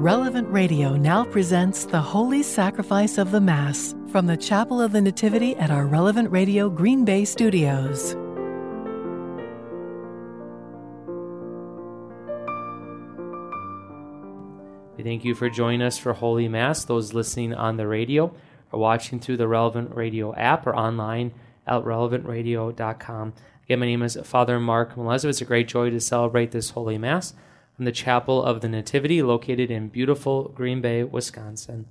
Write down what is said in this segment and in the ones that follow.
Relevant Radio now presents the Holy Sacrifice of the Mass from the Chapel of the Nativity at our Relevant Radio Green Bay studios. We thank you for joining us for Holy Mass. Those listening on the radio or watching through the Relevant Radio app or online at relevantradio.com. Again, my name is Father Mark Mleziva. It's a great joy to celebrate this Holy Mass from the Chapel of the Nativity, located in beautiful Green Bay, Wisconsin.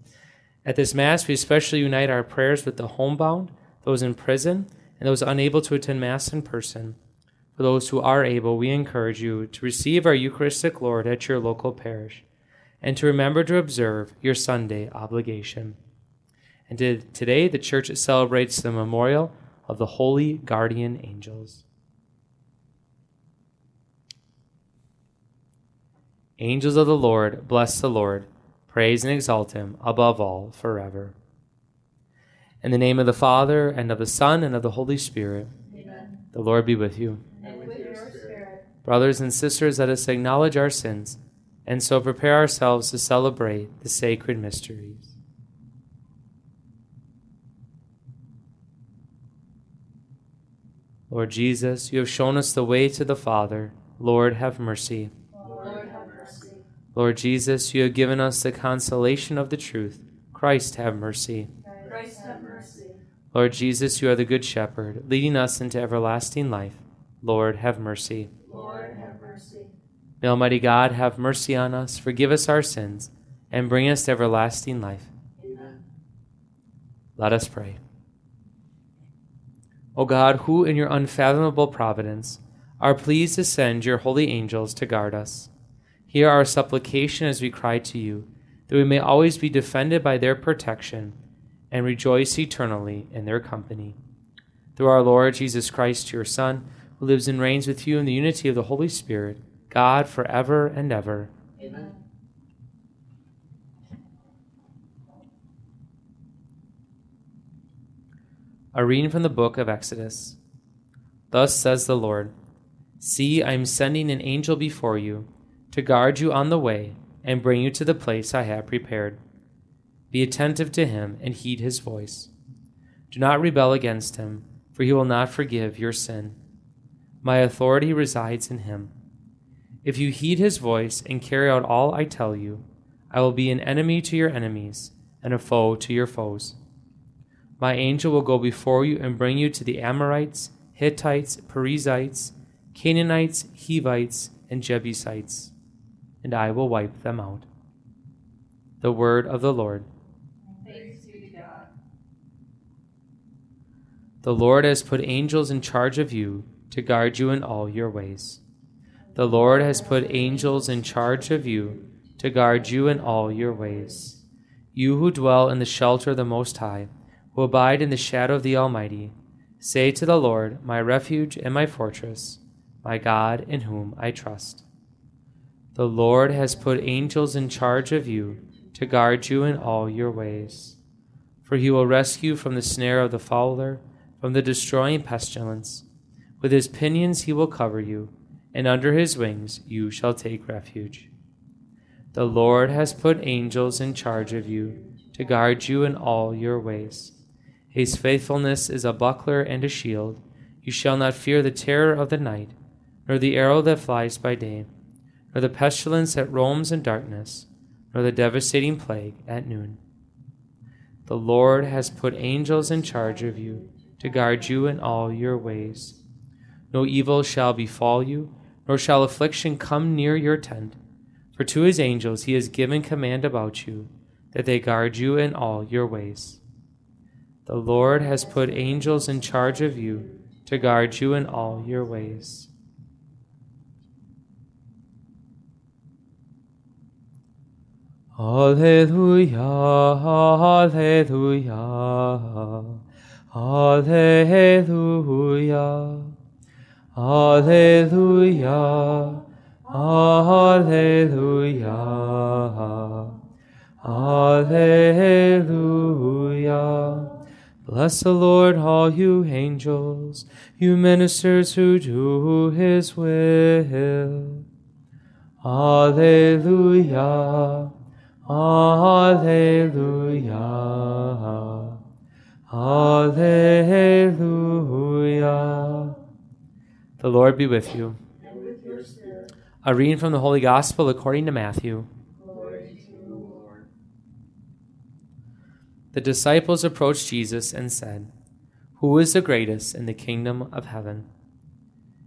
At this Mass, we especially unite our prayers with the homebound, those in prison, and those unable to attend Mass in person. For those who are able, we encourage you to receive our Eucharistic Lord at your local parish and to remember to observe your Sunday obligation. And today, the Church celebrates the memorial of the Holy Guardian Angels. Angels of the Lord, bless the Lord. Praise and exalt him above all forever. In the name of the Father, and of the Son, and of the Holy Spirit. Amen. The Lord be with you. And with your spirit. Brothers and sisters, let us acknowledge our sins, and so prepare ourselves to celebrate the sacred mysteries. Lord Jesus, you have shown us the way to the Father. Lord, have mercy. Lord Jesus, you have given us the consolation of the truth. Christ, have mercy. Christ, have mercy. Lord Jesus, you are the Good Shepherd, leading us into everlasting life. Lord, have mercy. Lord, have mercy. May Almighty God have mercy on us, forgive us our sins, and bring us to everlasting life. Amen. Let us pray. O God, who in your unfathomable providence are pleased to send your holy angels to guard us Hear our supplication as we cry to you, that we may always be defended by their protection and rejoice eternally in their company. Through our Lord Jesus Christ, your Son, who lives and reigns with you in the unity of the Holy Spirit, God, forever and ever. Amen. A reading from the book of Exodus. Thus says the Lord See, I am sending an angel before you to guard you on the way and bring you to the place I have prepared. Be attentive to him and heed his voice. Do not rebel against him, for he will not forgive your sin. My authority resides in him. If you heed his voice and carry out all I tell you, I will be an enemy to your enemies and a foe to your foes. My angel will go before you and bring you to the Amorites, Hittites, Perizzites, Canaanites, Hivites, and Jebusites and I will wipe them out. The word of the Lord. Thanks be to God. The Lord has put angels in charge of you to guard you in all your ways. The Lord has put angels in charge of you to guard you in all your ways. You who dwell in the shelter of the Most High, who abide in the shadow of the Almighty, say to the Lord, My refuge and my fortress, my God in whom I trust. The Lord has put angels in charge of you to guard you in all your ways. For he will rescue from the snare of the fowler, from the destroying pestilence. With his pinions he will cover you, and under his wings you shall take refuge. The Lord has put angels in charge of you to guard you in all your ways. His faithfulness is a buckler and a shield. You shall not fear the terror of the night, nor the arrow that flies by day nor the pestilence that roams in darkness, nor the devastating plague at noon. The Lord has put angels in charge of you to guard you in all your ways. No evil shall befall you, nor shall affliction come near your tent. For to his angels he has given command about you, that they guard you in all your ways. The Lord has put angels in charge of you to guard you in all your ways. Alleluia, Alleluia, Alleluia, Alleluia, Alleluia, Alleluia. Bless the Lord, all you angels, you ministers who do his will. Alleluia. Alleluia. Alleluia. The Lord be with you. And with your spirit. A reading from the Holy Gospel according to Matthew. Glory to Lord. The disciples approached Jesus and said, Who is the greatest in the kingdom of heaven?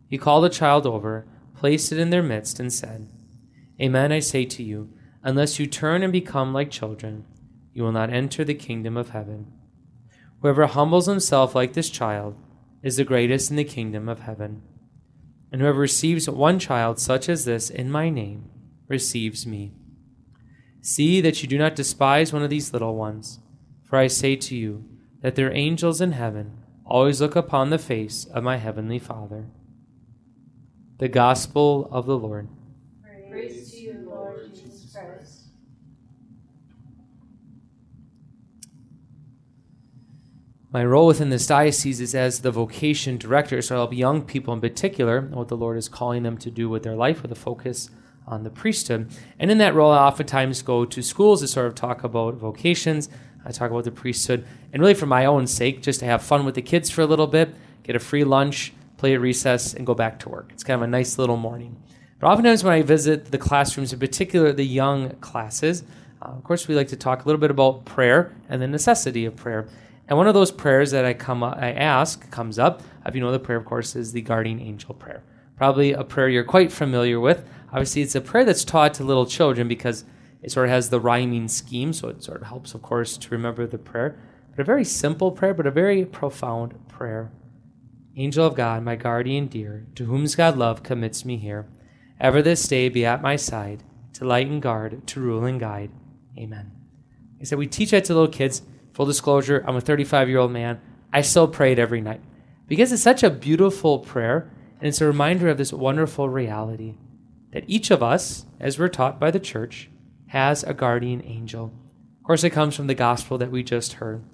He called a child over, placed it in their midst, and said, Amen, I say to you, unless you turn and become like children, you will not enter the kingdom of heaven. Whoever humbles himself like this child is the greatest in the kingdom of heaven. And whoever receives one child such as this in my name receives me. See that you do not despise one of these little ones, for I say to you that their angels in heaven always look upon the face of my heavenly Father. The Gospel of the Lord. Praise to you, Lord Jesus Christ. My role within this diocese is as the vocation director, so I help young people in particular, what the Lord is calling them to do with their life with a focus on the priesthood. And in that role, I oftentimes go to schools to sort of talk about vocations. I talk about the priesthood, and really for my own sake, just to have fun with the kids for a little bit, get a free lunch, play at recess, and go back to work. It's kind of a nice little morning. But oftentimes when I visit the classrooms, in particular the young classes, uh, of course, we like to talk a little bit about prayer and the necessity of prayer. And one of those prayers that I come I ask comes up. If you know the prayer, of course, is the guardian angel prayer. Probably a prayer you're quite familiar with. Obviously, it's a prayer that's taught to little children because it sort of has the rhyming scheme, so it sort of helps, of course, to remember the prayer. But a very simple prayer, but a very profound prayer. Angel of God, my guardian dear, to whom's God love commits me here, ever this day be at my side, to light and guard, to rule and guide. Amen. I said we teach that to little kids. Full disclosure, I'm a 35 year old man. I still pray it every night because it's such a beautiful prayer and it's a reminder of this wonderful reality that each of us, as we're taught by the church, has a guardian angel. Of course, it comes from the gospel that we just heard.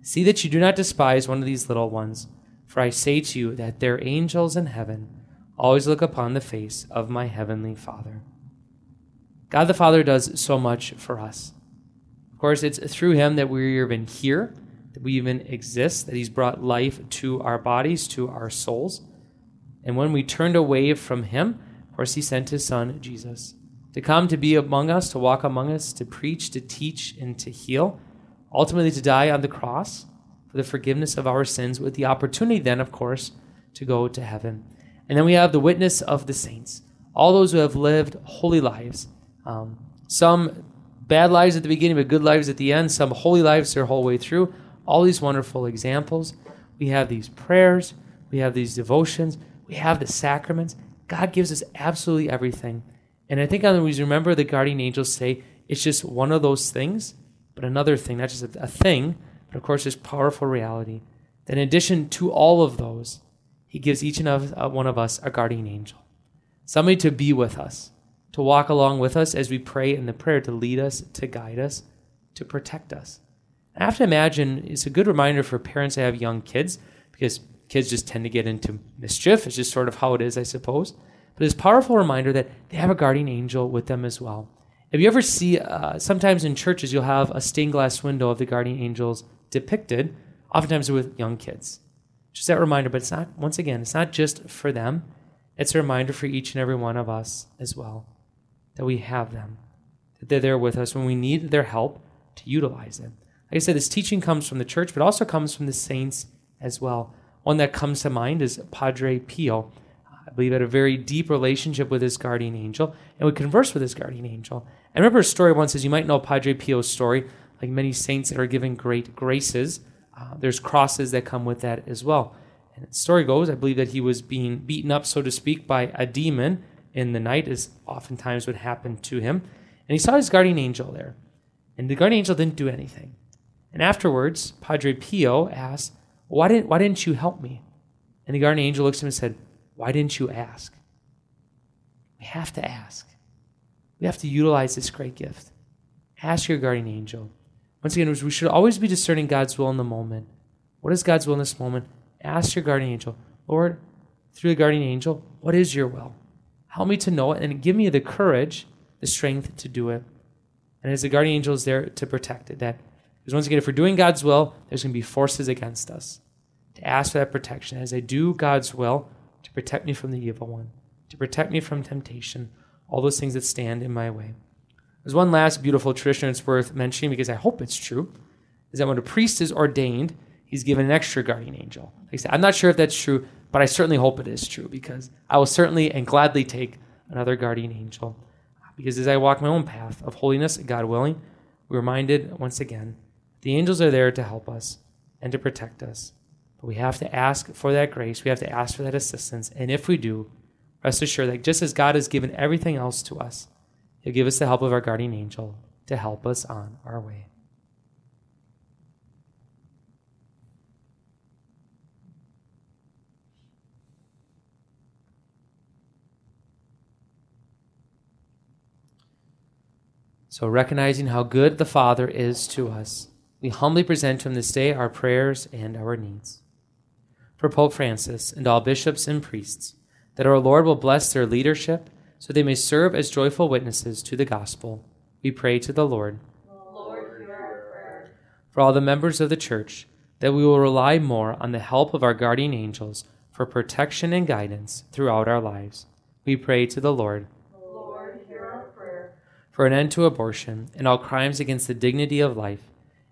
See that you do not despise one of these little ones, for I say to you that their angels in heaven always look upon the face of my heavenly Father. God the Father does so much for us. Course, it's through him that we're even here, that we even exist, that he's brought life to our bodies, to our souls. And when we turned away from him, of course, he sent his son, Jesus, to come to be among us, to walk among us, to preach, to teach, and to heal, ultimately to die on the cross for the forgiveness of our sins, with the opportunity then, of course, to go to heaven. And then we have the witness of the saints, all those who have lived holy lives. Um, some bad lives at the beginning, but good lives at the end, some holy lives their whole way through. All these wonderful examples. We have these prayers, we have these devotions, we have the sacraments. God gives us absolutely everything. And I think I always remember the guardian angels say it's just one of those things, but another thing, not just a, thing, but of course, this powerful reality that in addition to all of those, He gives each and of, uh, one of us a guardian angel, somebody to be with us, to walk along with us as we pray in the prayer, to lead us, to guide us, to protect us. I have to imagine it's a good reminder for parents that have young kids because kids just tend to get into mischief. It's just sort of how it is, I suppose. But it's a powerful reminder that they have a guardian angel with them as well. If you ever see, uh, sometimes in churches, you'll have a stained glass window of the guardian angels depicted, oftentimes with young kids. Just that reminder, but it's not, once again, it's not just for them, it's a reminder for each and every one of us as well that we have them, that they're there with us when we need their help to utilize them. Like I said, this teaching comes from the church, but also comes from the saints as well. One that comes to mind is Padre Pio. I believe had a very deep relationship with his guardian angel and would converse with his guardian angel. I remember a story once, as you might know Padre Pio's story, like many saints that are given great graces, uh, there's crosses that come with that as well. And the story goes, I believe that he was being beaten up, so to speak, by a demon in the night, as oftentimes would happen to him. And he saw his guardian angel there. And the guardian angel didn't do anything. And afterwards, Padre Pio asked, why didn't, why didn't you help me? And the guardian angel looks at him and said, Why didn't you ask? We have to ask. We have to utilize this great gift. Ask your guardian angel. Once again, we should always be discerning God's will in the moment. What is God's will in this moment? Ask your guardian angel, Lord, through the guardian angel, what is your will? Help me to know it and give me the courage, the strength to do it. And as the guardian angel is there to protect it, that because once again, if we're doing God's will, there's going to be forces against us. To ask for that protection as I do God's will to protect me from the evil one, to protect me from temptation, all those things that stand in my way. There's one last beautiful tradition it's worth mentioning because I hope it's true, is that when a priest is ordained, he's given an extra guardian angel. Like I said, I'm not sure if that's true, but I certainly hope it is true because I will certainly and gladly take another guardian angel. Because as I walk my own path of holiness, God willing, we're reminded once again the angels are there to help us and to protect us. But we have to ask for that grace. We have to ask for that assistance. And if we do, rest assured that just as God has given everything else to us, He'll give us the help of our guardian angel to help us on our way. So, recognizing how good the Father is to us, we humbly present to Him this day our prayers and our needs. For Pope Francis and all bishops and priests, that our Lord will bless their leadership so they may serve as joyful witnesses to the gospel, we pray to the Lord. Lord, hear our prayer. For all the members of the Church, that we will rely more on the help of our guardian angels for protection and guidance throughout our lives, we pray to the Lord. Lord, hear our prayer. For an end to abortion and all crimes against the dignity of life,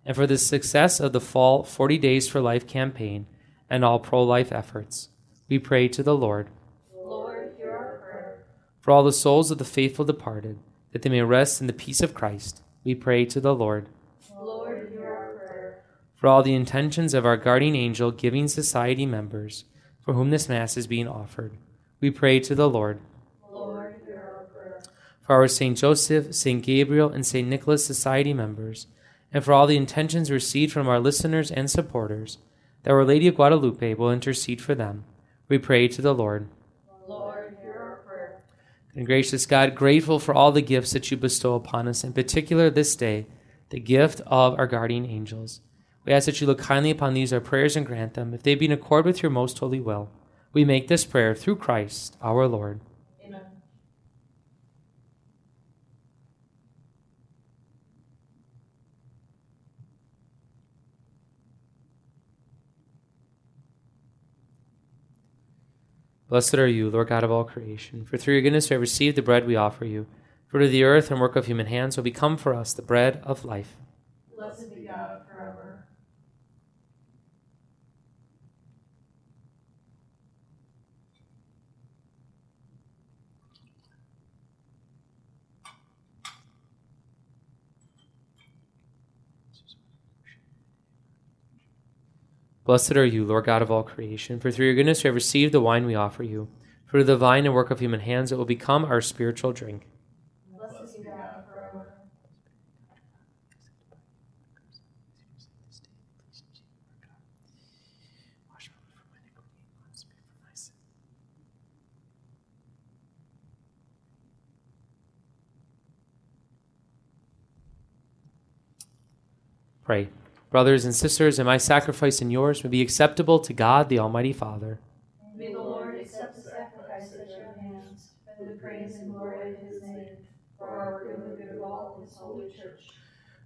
and for the success of the Fall 40 Days for Life campaign and all pro life efforts. We pray to the Lord. Lord, hear our prayer. For all the souls of the faithful departed, that they may rest in the peace of Christ, we pray to the Lord. Lord, hear our prayer. For all the intentions of our guardian angel giving society members, for whom this Mass is being offered, we pray to the Lord. Lord, hear our prayer. For our St. Joseph, St. Gabriel, and St. Nicholas Society members, and for all the intentions received from our listeners and supporters, that Our Lady of Guadalupe will intercede for them. We pray to the Lord. Lord, hear our prayer. And gracious God, grateful for all the gifts that you bestow upon us, in particular this day, the gift of our guardian angels. We ask that you look kindly upon these our prayers and grant them, if they be in accord with your most holy will. We make this prayer through Christ our Lord. Blessed are you, Lord God of all creation, for through your goodness we have received the bread we offer you. Fruit of the earth and work of human hands will become for us the bread of life. Blessed be God forever. Blessed are you, Lord God of all creation, for through your goodness we have received the wine we offer you. Of the vine and work of human hands, it will become our spiritual drink. Pray. Brothers and sisters, and my sacrifice and yours may be acceptable to God the Almighty Father. May the Lord accept the sacrifice at your hands for the praise and glory of his name, for our good and the good of all his holy church.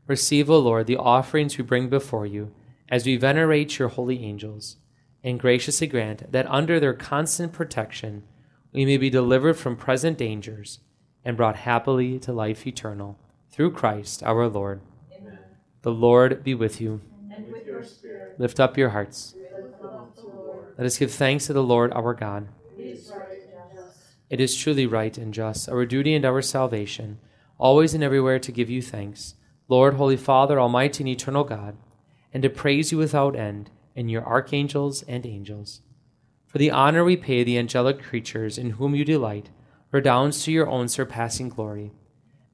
Receive, O Lord, the offerings we bring before you, as we venerate your holy angels, and graciously grant that under their constant protection we may be delivered from present dangers and brought happily to life eternal. Through Christ our Lord. The Lord be with you. And with your spirit, Lift up your hearts. lift them up to the Lord. Let us give thanks to the Lord our God. It is right. It is truly right and just, our duty and our salvation, always and everywhere to give you thanks, Lord, Holy Father, Almighty and eternal God, and to praise you without end in your archangels and angels. For the honor we pay the angelic creatures in whom you delight redounds to your own surpassing glory,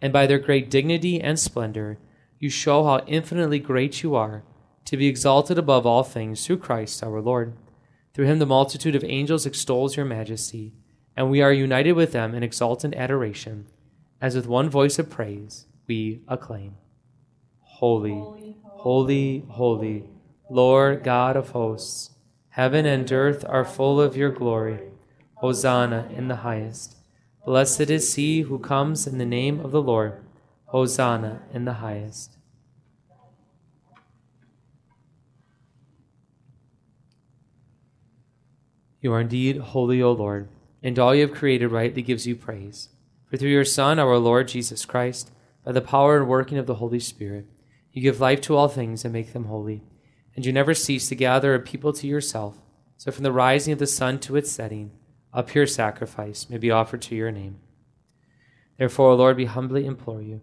and by their great dignity and splendor, you show how infinitely great you are, to be exalted above all things through Christ our Lord. Through him the multitude of angels extols your majesty, and we are united with them in exultant adoration, as with one voice of praise we acclaim. Holy, holy, holy, Lord God of hosts, heaven and earth are full of your glory. Hosanna in the highest. Blessed is he who comes in the name of the Lord. Hosanna in the highest. You are indeed holy, O Lord, and all you have created rightly gives you praise. For through your Son, our Lord Jesus Christ, by the power and working of the Holy Spirit, you give life to all things and make them holy. And you never cease to gather a people to yourself, so from the rising of the sun to its setting, a pure sacrifice may be offered to your name. Therefore, O Lord, we humbly implore you,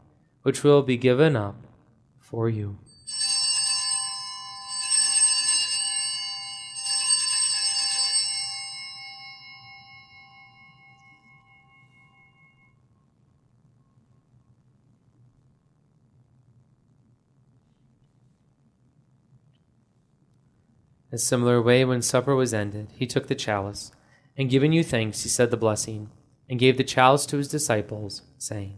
which will be given up for you. In a similar way, when supper was ended, he took the chalice, and giving you thanks, he said the blessing, and gave the chalice to his disciples, saying,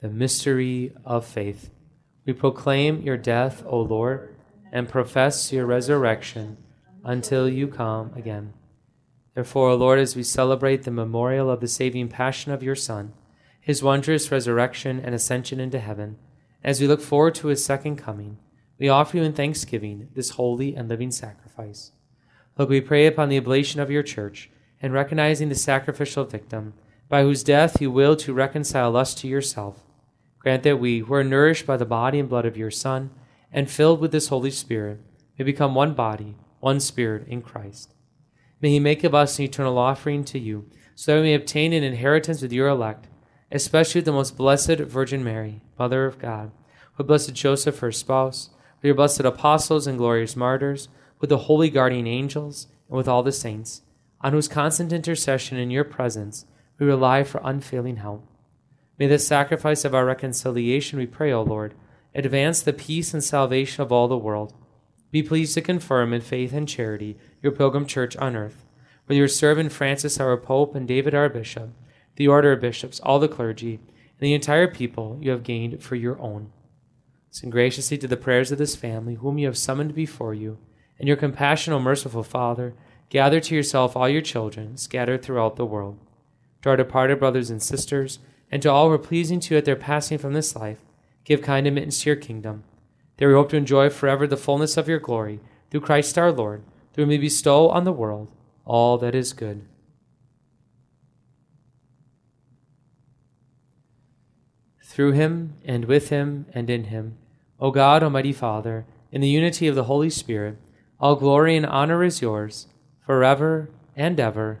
The mystery of faith. We proclaim your death, O Lord, and profess your resurrection until you come again. Therefore, O Lord, as we celebrate the memorial of the saving passion of your Son, his wondrous resurrection and ascension into heaven, as we look forward to his second coming, we offer you in thanksgiving this holy and living sacrifice. Look, we pray upon the oblation of your church, and recognizing the sacrificial victim, by whose death you will to reconcile us to yourself Grant that we, who are nourished by the body and blood of your Son, and filled with this Holy Spirit, may become one body, one spirit in Christ. May he make of us an eternal offering to you, so that we may obtain an inheritance with your elect, especially the most blessed Virgin Mary, Mother of God, with blessed Joseph, her spouse, with your blessed apostles and glorious martyrs, with the holy guardian angels, and with all the saints, on whose constant intercession in your presence we rely for unfailing help. May the sacrifice of our reconciliation, we pray, O Lord, advance the peace and salvation of all the world. Be pleased to confirm in faith and charity your pilgrim church on earth, with your servant Francis our Pope and David our Bishop, the order of bishops, all the clergy, and the entire people you have gained for your own. Listen graciously to the prayers of this family, whom you have summoned before you, and your compassion, O merciful Father, gather to yourself all your children scattered throughout the world. To our departed brothers and sisters, and to all who are pleasing to you at their passing from this life, give kind admittance to your kingdom. There we hope to enjoy forever the fullness of your glory, through Christ our Lord, through whom we bestow on the world all that is good. Through him, and with him, and in him, O God, Almighty Father, in the unity of the Holy Spirit, all glory and honor is yours, forever and ever.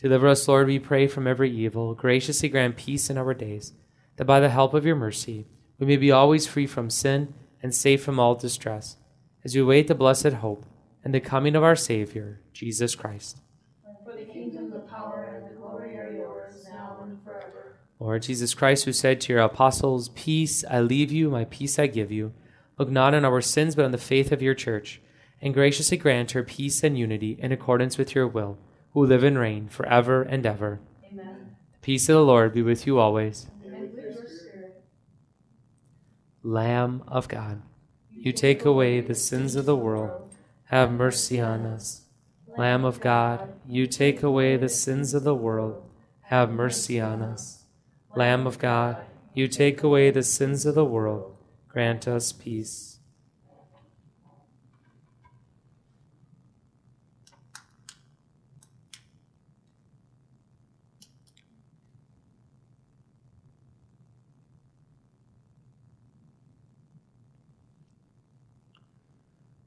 Deliver us, Lord, we pray, from every evil. Graciously grant peace in our days, that by the help of your mercy we may be always free from sin and safe from all distress, as we await the blessed hope and the coming of our Savior, Jesus Christ. For the kingdom, the power, and the glory are yours, now and forever. Lord Jesus Christ, who said to your apostles, Peace I leave you, my peace I give you, Look not on our sins, but on the faith of your church, and graciously grant her peace and unity in accordance with your will, who live and reign forever and ever. Amen. Peace of the Lord be with you always. With. Lamb of God, you take away the sins of the world. Have mercy on us. Lamb of God, you take away the sins of the world. Have mercy on us. Lamb of God, you take away the sins of the world. Grant us peace.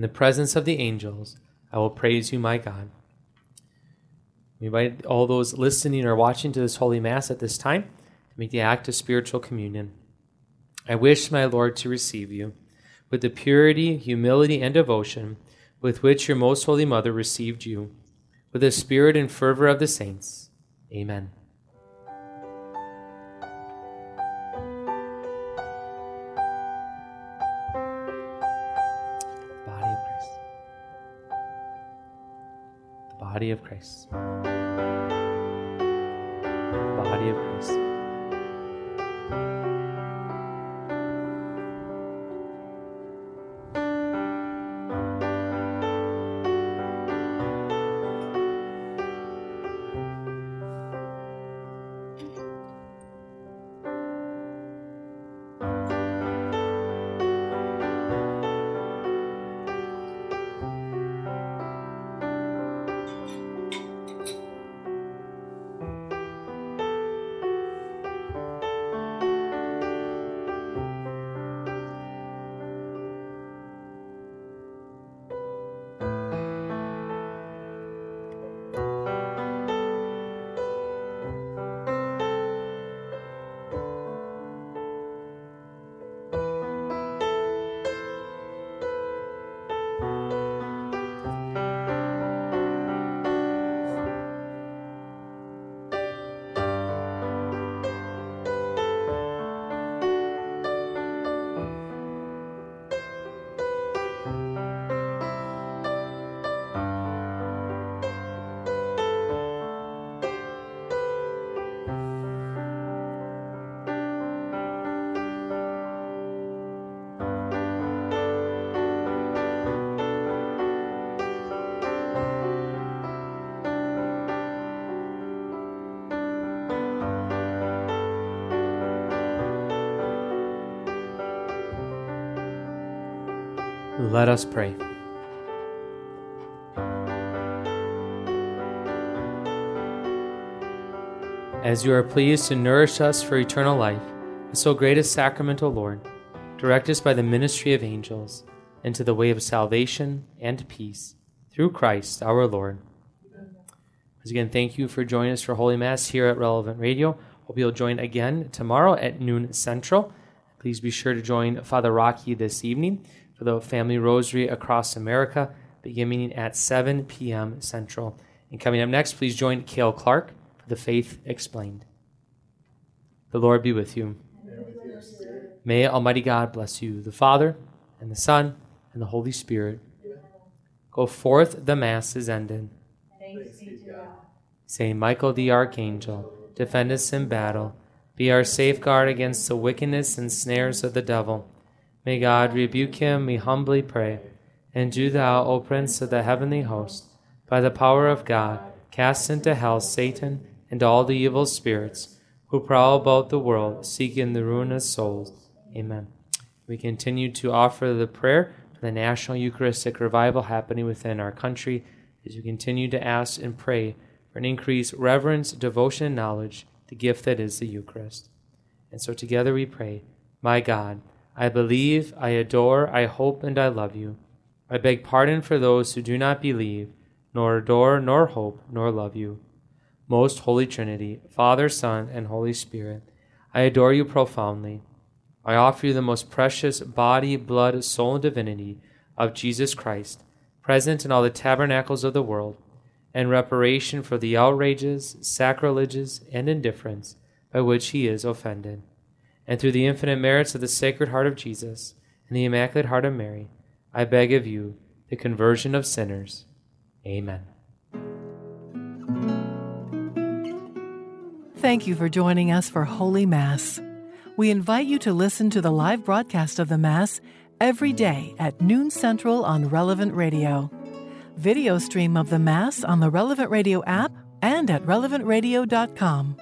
In the presence of the angels, I will praise you, my God. We invite all those listening or watching to this Holy Mass at this time to make the act of spiritual communion. I wish, my Lord, to receive you with the purity, humility, and devotion with which your most holy Mother received you, with the spirit and fervor of the saints. Amen. Body of Christ. Body of Christ. Let us pray. As you are pleased to nourish us for eternal life, with so great a sacrament, O Lord, direct us by the ministry of angels into the way of salvation and peace through Christ our Lord. Once again, thank you for joining us for Holy Mass here at Relevant Radio. Hope you'll join again tomorrow at noon central. Please be sure to join Father Rocky this evening for the Family Rosary across America, beginning at 7 p.m. Central. And coming up next, please join Cale Clarke for the Faith Explained. The Lord be with you. May Almighty God bless you, the Father, and the Son, and the Holy Spirit. Go forth, the Mass is ended. Saint Michael the Archangel, defend us in battle. Be our safeguard against the wickedness and snares of the devil. May God rebuke him, we humbly pray. And do thou, O Prince of the heavenly host, by the power of God, cast into hell Satan and all the evil spirits who prowl about the world, seeking the ruin of souls. Amen. We continue to offer the prayer for the national Eucharistic revival happening within our country as we continue to ask and pray for an increased reverence, devotion, and knowledge, the gift that is the Eucharist. And so together we pray, My God, I believe, I adore, I hope, and I love you. I beg pardon for those who do not believe, nor adore, nor hope, nor love you. Most Holy Trinity, Father, Son, and Holy Spirit, I adore you profoundly. I offer you the most precious body, blood, soul, and divinity of Jesus Christ, present in all the tabernacles of the world, and reparation for the outrages, sacrileges, and indifference by which he is offended. And through the infinite merits of the Sacred Heart of Jesus and the Immaculate Heart of Mary, I beg of you the conversion of sinners. Amen. Thank you for joining us for Holy Mass. We invite you to listen to the live broadcast of the Mass every day at noon central on Relevant Radio. Video stream of the Mass on the Relevant Radio app and at relevantradio.com.